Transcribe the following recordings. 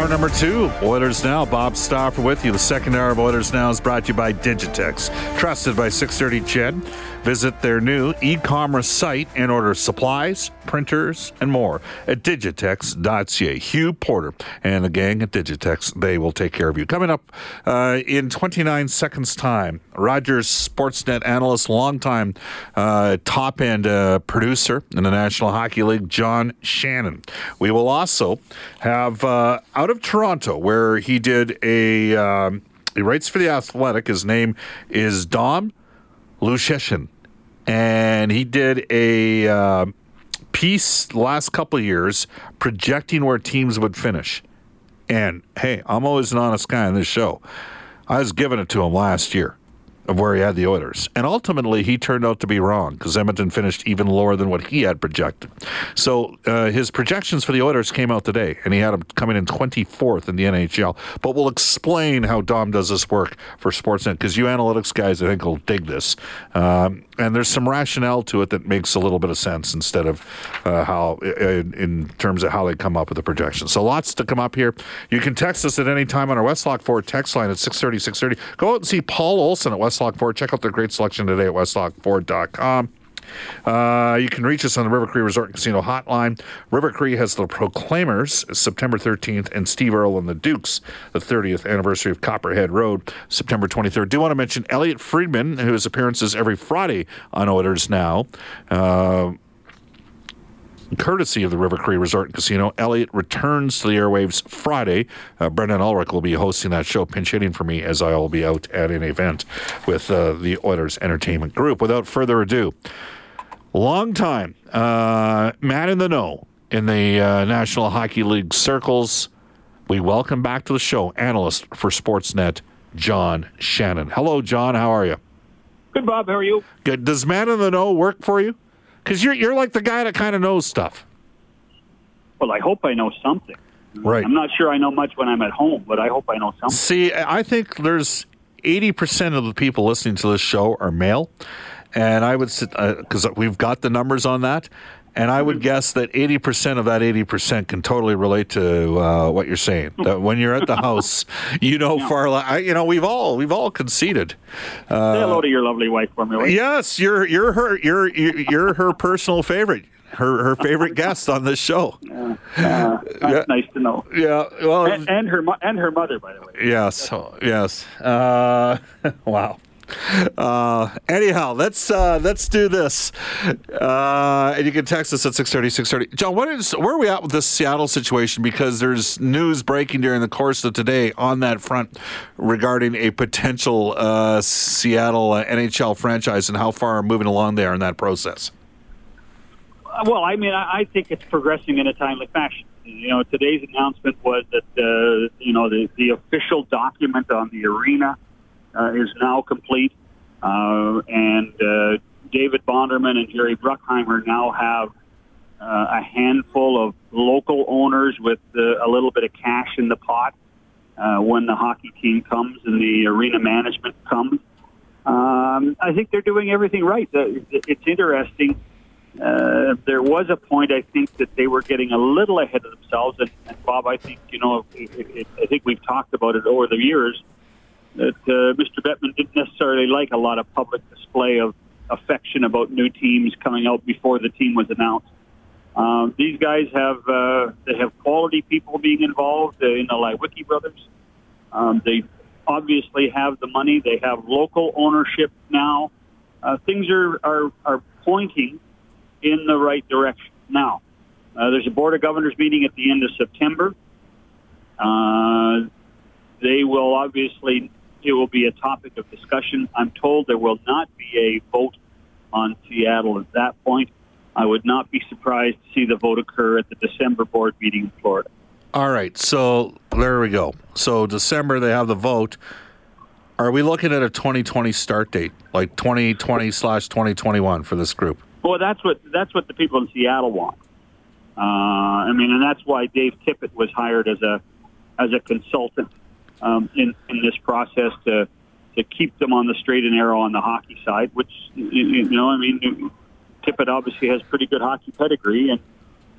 hour number two. Oilers Now. Bob Stauffer with you. The second hour of Oilers Now is brought to you by Digitex. Trusted by 630 CHED. Visit their new e-commerce site and order supplies, printers, and more at digitex.ca. Hugh Porter and the gang at Digitex, they will take care of you. Coming up uh, in 29 seconds time, Rogers Sportsnet analyst, longtime uh, top-end uh, producer in the National Hockey League, John Shannon. We will also have uh, out of Toronto, where he did a um, he writes for the Athletic. His name is Dom Luszczyszyn, and he did a uh, piece last couple years projecting where teams would finish. And hey, I'm always an honest guy on this show. I was giving it to him last year of where he had the Oilers. And ultimately, he turned out to be wrong because Edmonton finished even lower than what he had projected. So uh, his projections for the Oilers came out today, and he had them coming in 24th in the NHL. But we'll explain how Dom does this work for Sportsnet because you analytics guys, I think, will dig this. Um, and there's some rationale to it that makes a little bit of sense instead of uh, how, in, in, terms of how they come up with the projections. So lots to come up here. You can text us at any time on our Westlock Ford text line at 630 630. Go out and see Paul Olson at Westlock Ford. Check out their great selection today at westlockford.com. Uh, you can reach us on the River Cree Resort and Casino hotline. River Cree has the Proclaimers September 13th and Steve Earle and the Dukes, the 30th anniversary of Copperhead Road, September 23rd. Do want to mention Elliot Friedman, whose appearances every Friday on Oilers Now. Uh, courtesy of the River Cree Resort and Casino. Elliot returns to the airwaves Friday. Uh, Brendan Ulrich will be hosting that show, pinch hitting for me as I will be out at an event with uh, the Oilers Entertainment Group. Without further ado, long time uh, man in the know in the uh, National Hockey League circles. We welcome back to the show analyst for Sportsnet, John Shannon. Hello, John. How are you? Good, Bob. How are you? Good. Does man in the know work for you? Because you're you're like the guy that kind of knows stuff. Well, I hope I know something. Right. I'm not sure I know much when I'm at home, but I hope I know something. See, I think there's 80% of the people listening to this show are male. And I would sit, because uh, we've got the numbers on that. And I would guess that 80% of that 80% can totally relate to uh, what you're saying. That when you're at the house, you know yeah. far less. You know, we've all we've all conceded. Uh, Say hello to your lovely wife for me. Yes, you're you're her you're you're her personal favorite her her favorite guest on this show. Yeah, uh, that's yeah. nice to know. Yeah, well, and, and, her and her mother, by the way. Yes, yes. Uh, wow. Uh, anyhow, let's uh, let's do this. Uh, and you can text us at 630, 630. John, what is, where are we at with this Seattle situation? Because there's news breaking during the course of today on that front regarding a potential uh, Seattle uh, NHL franchise and how far are moving along there in that process. Uh, well, I mean, I think it's progressing in a timely fashion. You know, today's announcement was that, you know, the, the official document on the arena – uh, is now complete, uh, and uh, David Bonderman and Jerry Bruckheimer now have uh, a handful of local owners with uh, a little bit of cash in the pot uh, when the hockey team comes and the arena management comes. Um, I think they're doing everything right. Uh, It's interesting. Uh, there was a point I think that they were getting a little ahead of themselves, and, and Bob, I think you know, it, it, I think we've talked about it over the years that uh, Mr. Bettman didn't necessarily like a lot of public display of affection about new teams coming out before the team was announced. Um, these guys have uh, they have quality people being involved in the Leiweke brothers. Um, they obviously have the money. They have local ownership now. Uh, things are, are are pointing in the right direction. Now, uh, there's a board of governors meeting at the end of September. Uh, they will obviously it will be a topic of discussion. I'm told there will not be a vote on Seattle at that point. I would not be surprised to see the vote occur at the December board meeting in Florida. All right, so there we go. So December they have the vote. Are we looking at a 2020 start date, like 2020 slash 2021 for this group? Well, that's what that's what the people in Seattle want. Uh, I mean, and that's why Dave Tippett was hired as a as a consultant um, in in this process to to keep them on the straight and narrow on the hockey side. Which you, know, I mean, Tippett obviously has pretty good hockey pedigree and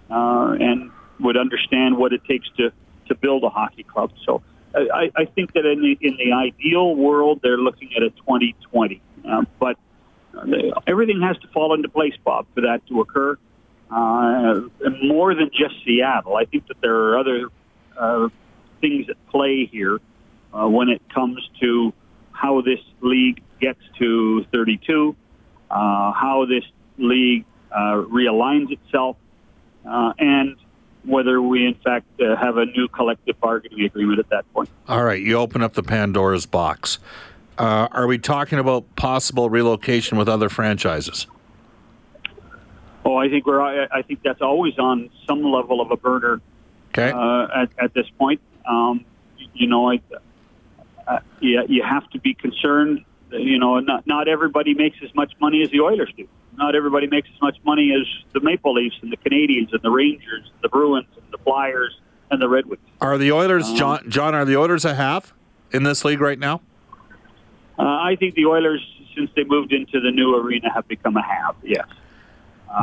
uh, and would understand what it takes to to build a hockey club. So. I, I think that in the in the ideal world, they're looking at a 2020, um, but everything has to fall into place, Bob, for that to occur. Uh, more than just Seattle, I think that there are other uh, things at play here uh, when it comes to how this league gets to 32, uh, how this league uh, realigns itself, uh, and whether we in fact uh, have a new collective bargaining agreement at that point. All right, you open up the Pandora's box. Uh, are we talking about possible relocation with other franchises? Oh, I think we're. I I think that's always on some level of a burner Okay. uh, at, at this point. Um, you know, I, uh, you, you have to be concerned. You know, not not everybody makes as much money as the Oilers do. Not everybody makes as much money as the Maple Leafs and the Canadiens and the Rangers, and the Bruins and the Flyers and the Redwoods. Are the Oilers, Um, John? John, are the Oilers a half in this league right now? Uh, I think the Oilers, since they moved into the new arena, have become a have. Yes.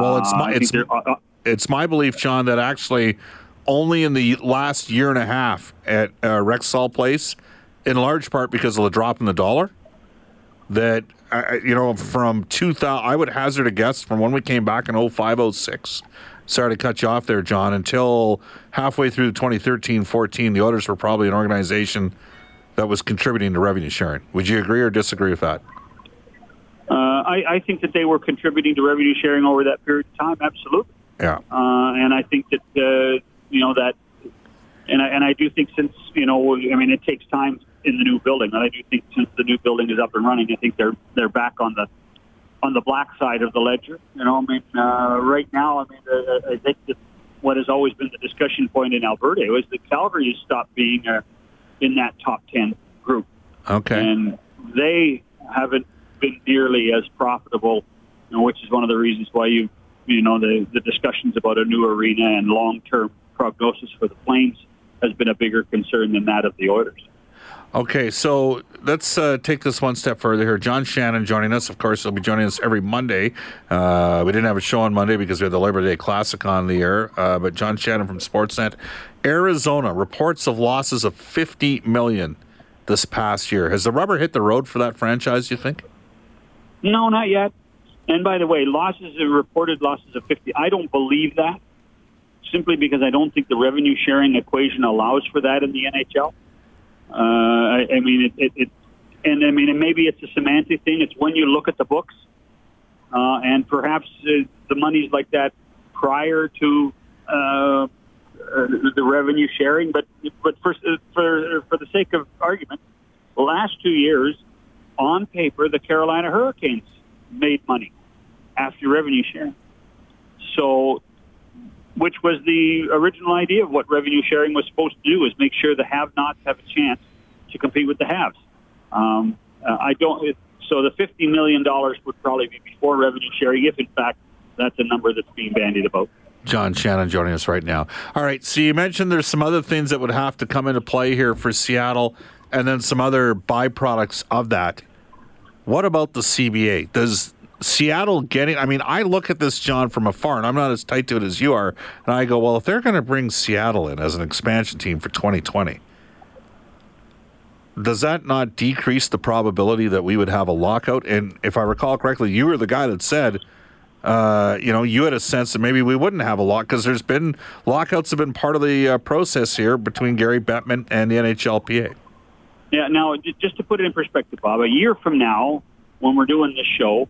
Well, it's Uh, my think it's uh, uh, it's my belief, John, that actually only in the last year and a half at uh, Rexall Place, in large part because of the drop in the dollar, that I- you know from 2000, I would hazard a guess from when we came back in 05, 06. Sorry to cut you off there, John. Until halfway through 2013-14, the Oilers were probably an organization that was contributing to revenue sharing. Would you agree or disagree with that? uh, I, I think that they were contributing to revenue sharing over that period of time. Absolutely. Yeah. Uh, and I think that uh, you know that, and I, and I do think since you know, I mean, it takes time in the new building, and I do think since the new building is up and running, I think they're they're back on the on the black side of the ledger. You know, I mean, uh, right now, I mean, uh, I think that what has always been the discussion point in Alberta was that Calgary has stopped being uh, in that top ten group Okay. and they haven't been nearly as profitable, you know, which is one of the reasons why you, you know, the, the discussions about a new arena and long-term prognosis for the Flames has been a bigger concern than that of the Oilers. Okay, so let's uh, take this one step further here. John Shannon joining us. Of course, he'll be joining us every Monday. Uh, we didn't have a show on Monday because we had the Labor Day Classic on the air. Uh, but John Shannon from Sportsnet, Arizona reports of losses of 50 million this past year. Has the rubber hit the road for that franchise? You think? No, not yet. And by the way, losses reported losses of 50. I don't believe that simply because I don't think the revenue sharing equation allows for that in the NHL. Uh, I, I mean, it, it, it, and I mean, and maybe it's a semantic thing. It's when you look at the books, uh, and perhaps uh, the money's like that prior to uh, uh, the revenue sharing. But but for for for the sake of argument, the last two years, on paper, the Carolina Hurricanes made money after revenue sharing. So, which was the original idea of what revenue sharing was supposed to do is make sure the have-nots have a chance to compete with the haves. Um, uh, I don't. So the fifty million dollars would probably be before revenue sharing, if in fact that's a number that's being bandied about. John Shannon joining us right now. All right, so you mentioned there's some other things that would have to come into play here for Seattle, and then some other byproducts of that. What about the CBA? Does Seattle getting? I mean, I look at this, John, from afar, and I'm not as tight to it as you are, and I go, well, if they're going to bring Seattle in as an expansion team for 2020, does that not decrease the probability that we would have a lockout? And if I recall correctly, you were the guy that said uh, you know, you had a sense that maybe we wouldn't have a lock because there's been lockouts have been part of the uh, process here between Gary Bettman and the NHLPA. Yeah. Now, just to put it in perspective, Bob, a year from now, when we're doing this show,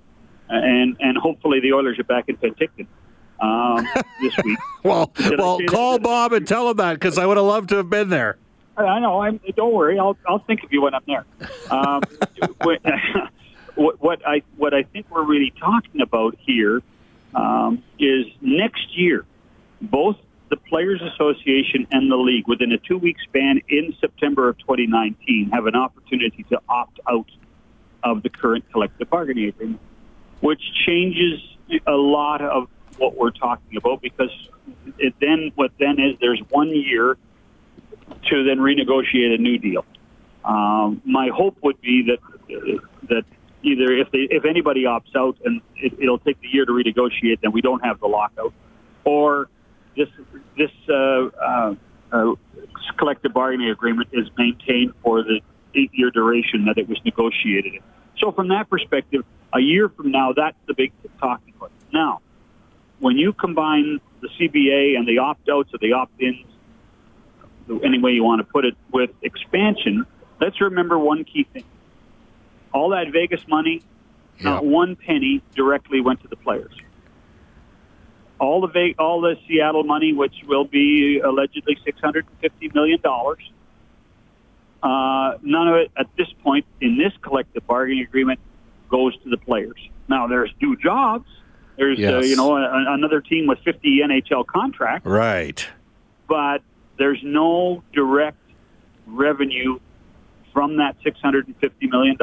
and and hopefully the Oilers are back in Penticton um, this week. well, well, call Bob and tell him that because I would have loved to have been there. I know. I'm, don't worry. I'll I'll think of you when I'm there. Um, what, what I what I think we're really talking about here um, is next year, both the Players Association and the league, within a two-week span in September of 2019, have an opportunity to opt out of the current collective bargaining agreement, which changes a lot of what we're talking about because it then what then is there's one year to then renegotiate a new deal. Um, my hope would be that that either if they if anybody opts out and it, it'll take the year to renegotiate, then we don't have the lockout, or this this uh, uh, uh, collective bargaining agreement is maintained for the eight-year duration that it was negotiated. So from that perspective, a year from now, that's the big talking point. Now, when you combine the CBA and the opt-outs or the opt-ins, any way you want to put it, with expansion, let's remember one key thing all that Vegas money, yeah. not one penny directly went to the players. All the all the Seattle money, which will be allegedly six hundred and fifty million dollars, uh, none of it at this point in this collective bargaining agreement goes to the players. Now there's new jobs. There's uh, yes. uh, you know a, another team with 50 NHL contracts. Right. But there's no direct revenue from that $650 million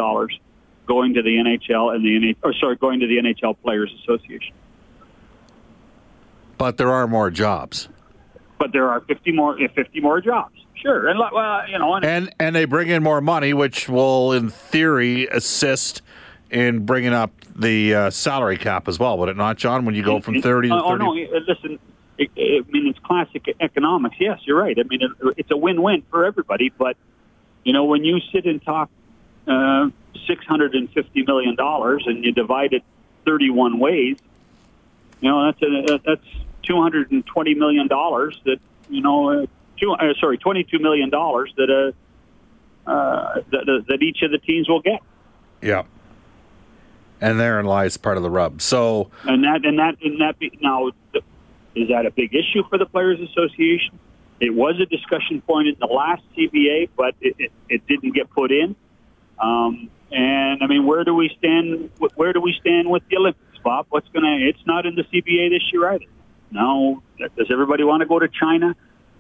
going to the NHL and the NHL, or sorry, going to the NHL Players Association. But there are more jobs. But there are 50 more, 50 more jobs. Sure, and well, you know, and, and and they bring in more money, which will, in theory, assist in bringing up the uh, salary cap as well. Would it not, John? When you go from 30 to 30? Oh no, listen. It, it, I mean, it's classic economics. Yes, you're right. I mean, it, it's a win-win for everybody. But you know, when you sit and talk uh, $650 million and you divide it 31 ways, you know, that's, a, that's $220 million that, you know, uh, two, uh, sorry, $22 million that, uh, uh, that, that each of the teams will get. Yeah. And therein lies part of the rub. So, and that, and that, and that, be, now, is that a big issue for the Players Association? It was a discussion point in the last CBA, but it, it, it didn't get put in. Um, and I mean, where do we stand? Where do we stand with the Olympics, Bob? What's gonna? It's not in the CBA this year either. Now, does everybody want to go to China?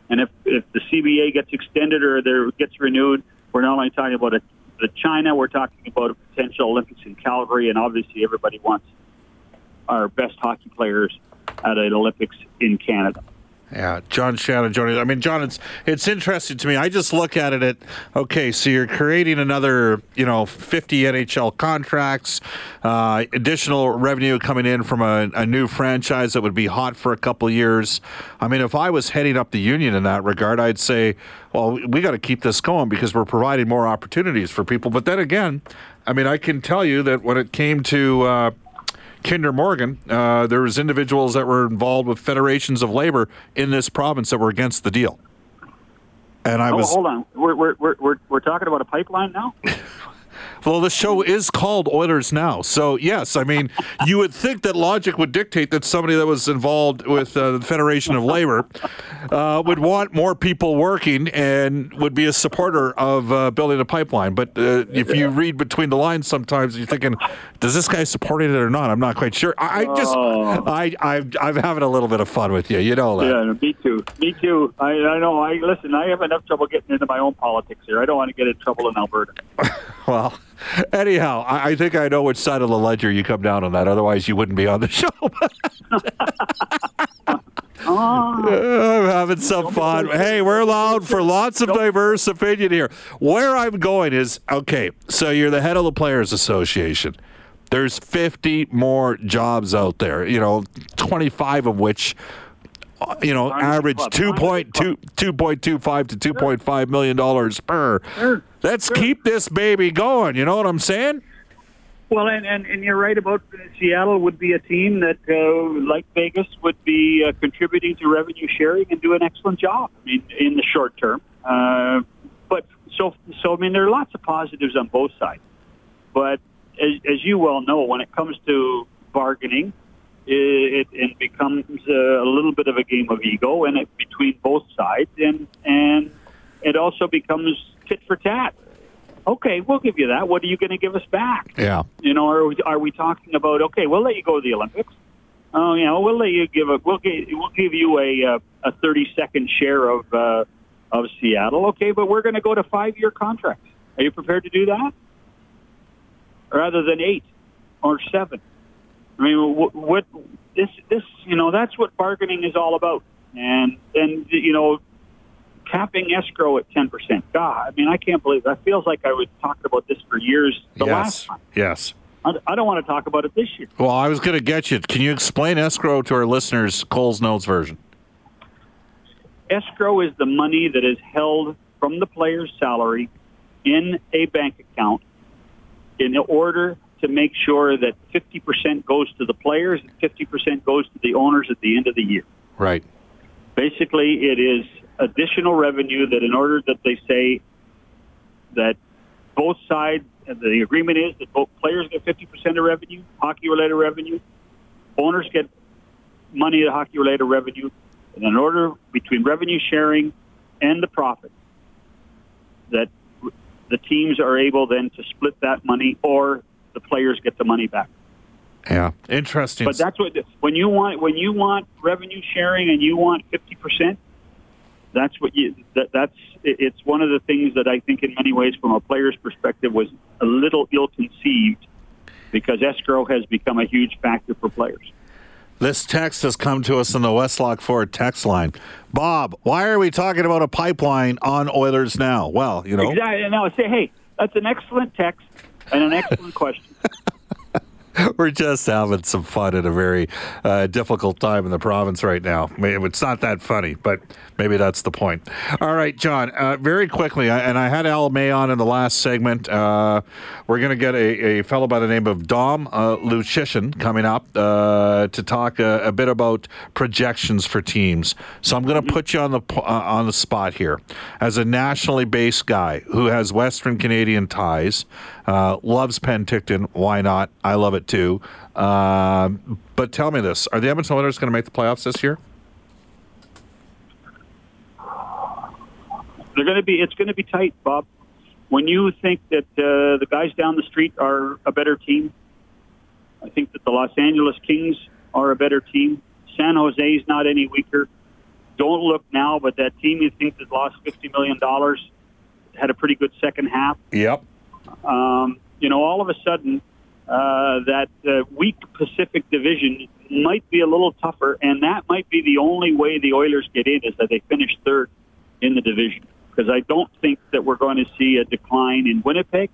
And if if the CBA gets extended or there gets renewed, we're not only talking about a, the China, we're talking about a potential Olympics in Calgary, and obviously everybody wants our best hockey players at an Olympics in Canada. Yeah, John Shannon joining. I mean, John, it's it's interesting to me. I just look at it at okay, so you're creating another, you know, 50 NHL contracts, uh, additional revenue coming in from a, a, new franchise that would be hot for a couple years. I mean, if I was heading up the union in that regard, I'd say, well, we got to keep this going because we're providing more opportunities for people. But then again, I mean, I can tell you that when it came to uh, Kinder Morgan, uh, there was individuals that were involved with federations of labor in this province that were against the deal. And I oh, was. Hold on, we're we're we're we're talking about a pipeline now. Well, the show is called Oilers Now. So, yes, I mean, you would think that logic would dictate that somebody that was involved with uh, the Federation of Labor uh, would want more people working and would be a supporter of uh, building a pipeline. But uh, if you read between the lines sometimes, you're thinking, does this guy support it or not? I'm not quite sure. I, I just, oh. I, I, I'm having a little bit of fun with you. You know that. Yeah, me too. Me too. I, I know. I Listen, I have enough trouble getting into my own politics here. I don't want to get in trouble in Alberta. well, Anyhow, I, I, think I know which side of the ledger you come down on that. Otherwise, you wouldn't be on the show. Oh. I'm having some fun. Hey, we're allowed for lots of diverse opinion here. Where I'm going is okay. So you're the head of the Players Association. There's 50 more jobs out there. You know, 25 of which you know, average 2.2, 2.25 to 2.5 million dollars per. Sure. Let's Sure. keep this baby going. You know what I'm saying? Well, and, and, and you're right about Seattle would be a team that, uh, like Vegas, would be uh, contributing to revenue sharing and do an excellent job. I mean, in the short term. Uh, but so, so I mean, there are lots of positives on both sides. But as, as you well know, when it comes to bargaining, it, it becomes a, a little bit of a game of ego, and it between both sides, and and it also becomes for tat. Okay, we'll give you that. What are you going to give us back? Yeah. You know, are we, are we talking about okay? We'll let you go to the Olympics. Oh, you know, we'll let you give a we'll give, we'll give you a uh, a thirty second share of uh, of Seattle. Okay, but we're going to go to five year contracts. Are you prepared to do that, rather than eight or seven? I mean, what, what this this you know that's what bargaining is all about, and and you know capping escrow at 10%. God, I mean, I can't believe that. feels like I was talking about this for years the last yes. time. Yes. I, I don't want to talk about it this year. Well, I was going to get you. Can you explain escrow to our listeners, Cole's Notes version? Escrow is the money that is held from the player's salary in a bank account in order to make sure that 50% goes to the players and 50% goes to the owners at the end of the year. Right. Basically, it is additional revenue that in order that they say that both sides, and the agreement is that both players get 50% of revenue, hockey-related revenue, owners get money of hockey-related revenue, and in order between revenue sharing and the profit, that the teams are able then to split that money or the players get the money back. Yeah. Interesting. But that's what when you want when you want revenue sharing and you want fifty percent, that's what you that, that's it's one of the things that I think in many ways from a player's perspective was a little ill conceived because escrow has become a huge factor for players. This text has come to us on the Westlock Ford text line. Bob, why are we talking about a pipeline on Oilers now? Well, you know, Exactly. Now say, hey, that's an excellent text and an excellent question. we're just having some fun at a very uh, difficult time in the province right now. It's not that funny, but maybe that's the point. All right, John, uh, very quickly, I- and I had Al May on in the last segment. Uh, we're going to get a, a fellow by the name of Dom uh, coming up uh, to talk a, a bit about projections for teams. So I'm going to put you on the uh, on the spot here as a nationally based guy who has Western Canadian ties, uh, loves Penticton. Why not? I love it too. But tell me this: Are the Edmonton Oilers going to make the playoffs this year? They're going to be. It's going to be tight, Bob. When you think that uh, the guys down the street are a better team, I think that the Los Angeles Kings are a better team. San Jose's not any weaker. Don't look now, but that team you think that lost fifty million dollars had a pretty good second half. Yep. Um, you know, all of a sudden, uh, that uh, weak Pacific Division might be a little tougher, and that might be the only way the Oilers get in is that they finish third in the division. Because I don't think that we're going to see a decline in Winnipeg,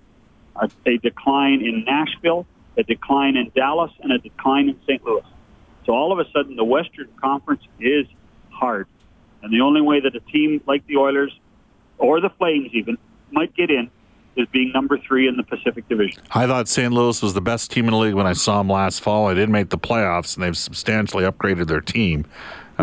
a, a decline in Nashville, a decline in Dallas, and a decline in St. Louis. So all of a sudden, the Western Conference is hard, and the only way that a team like the Oilers or the Flames even might get in is being number three in the Pacific Division. I thought St. Louis was the best team in the league when I saw them last fall. I didn't make the playoffs, and they've substantially upgraded their team.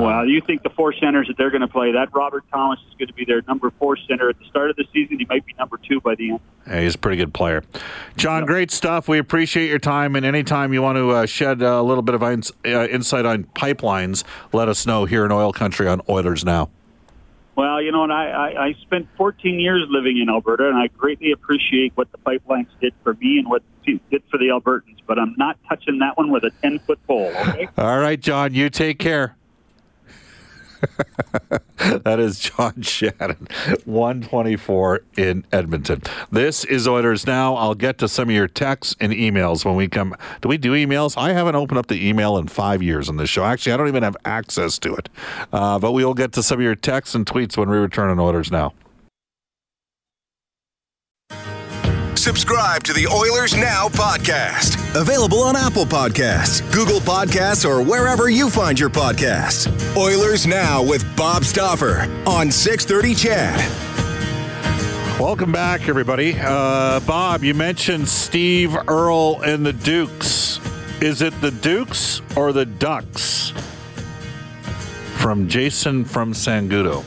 Well, you think the four centers that they're going to play, that Robert Thomas is going to be their number four center at the start of the season. He might be number two by the end. Hey, he's a pretty good player. John, great stuff. We appreciate your time. And anytime you want to uh, shed a little bit of ins- uh, insight on pipelines, let us know here in Oil Country on Oilers Now. Well, you know, and I, I, I spent 14 years living in Alberta, and I greatly appreciate what the pipelines did for me and what it did for the Albertans. But I'm not touching that one with a 10 foot pole. Okay. All right, John, you take care. that is John Shannon, 124 in Edmonton. This is Oilers Now. I'll get to some of your texts and emails when we come. Do we do emails? I haven't opened up the email in five years on this show. Actually, I don't even have access to it. Uh, but we will get to some of your texts and tweets when we return on Oilers Now. Subscribe to the Oilers Now podcast. Available on Apple Podcasts, Google Podcasts, or wherever you find your podcasts. Oilers Now with Bob Stauffer on 630 CHED. Welcome back, everybody. Uh, Bob, you mentioned Steve Earle and the Dukes. Is it the Dukes or the Ducks? From Jason from Sangudo.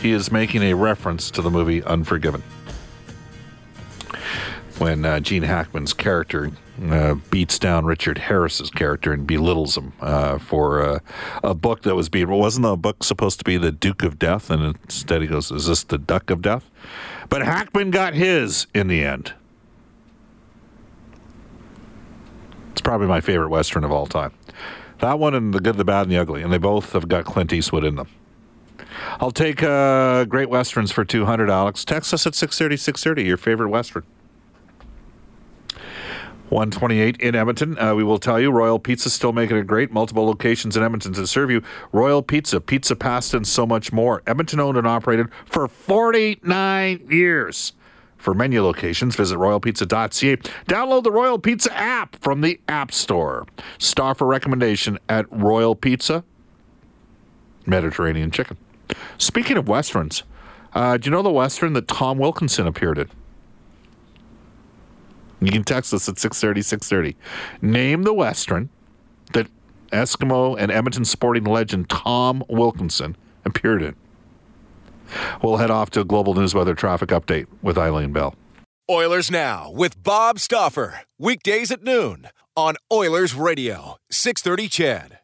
He is making a reference to the movie Unforgiven when uh, Gene Hackman's character uh, beats down Richard Harris's character and belittles him uh, for uh, a book that was being. Wasn't the book supposed to be the Duke of Death? And instead he goes, "Is this the Duck of Death?" But Hackman got his in the end. It's probably my favorite western of all time. That one and the Good, the Bad, and the Ugly, and they both have got Clint Eastwood in them. I'll take uh, Great Westerns for 200, Alex. Text us at 630, 630, your favorite Western. 128 in Edmonton. Uh, we will tell you Royal Pizza still making it great. Multiple locations in Edmonton to serve you. Royal Pizza, pizza, pasta, and so much more. Edmonton owned and operated for 49 years. For menu locations, visit royalpizza.ca. Download the Royal Pizza app from the App Store. Star for recommendation at Royal Pizza, Mediterranean Chicken. Speaking of westerns, uh, do you know the western that Tom Wilkinson appeared in? You can text us at 630, 630. Name the Western that Eskimo and Edmonton sporting legend Tom Wilkinson appeared in. We'll head off to a global news weather traffic update with Eileen Bell. Oilers Now with Bob Stauffer. Weekdays at noon on Oilers Radio, 630 CHED.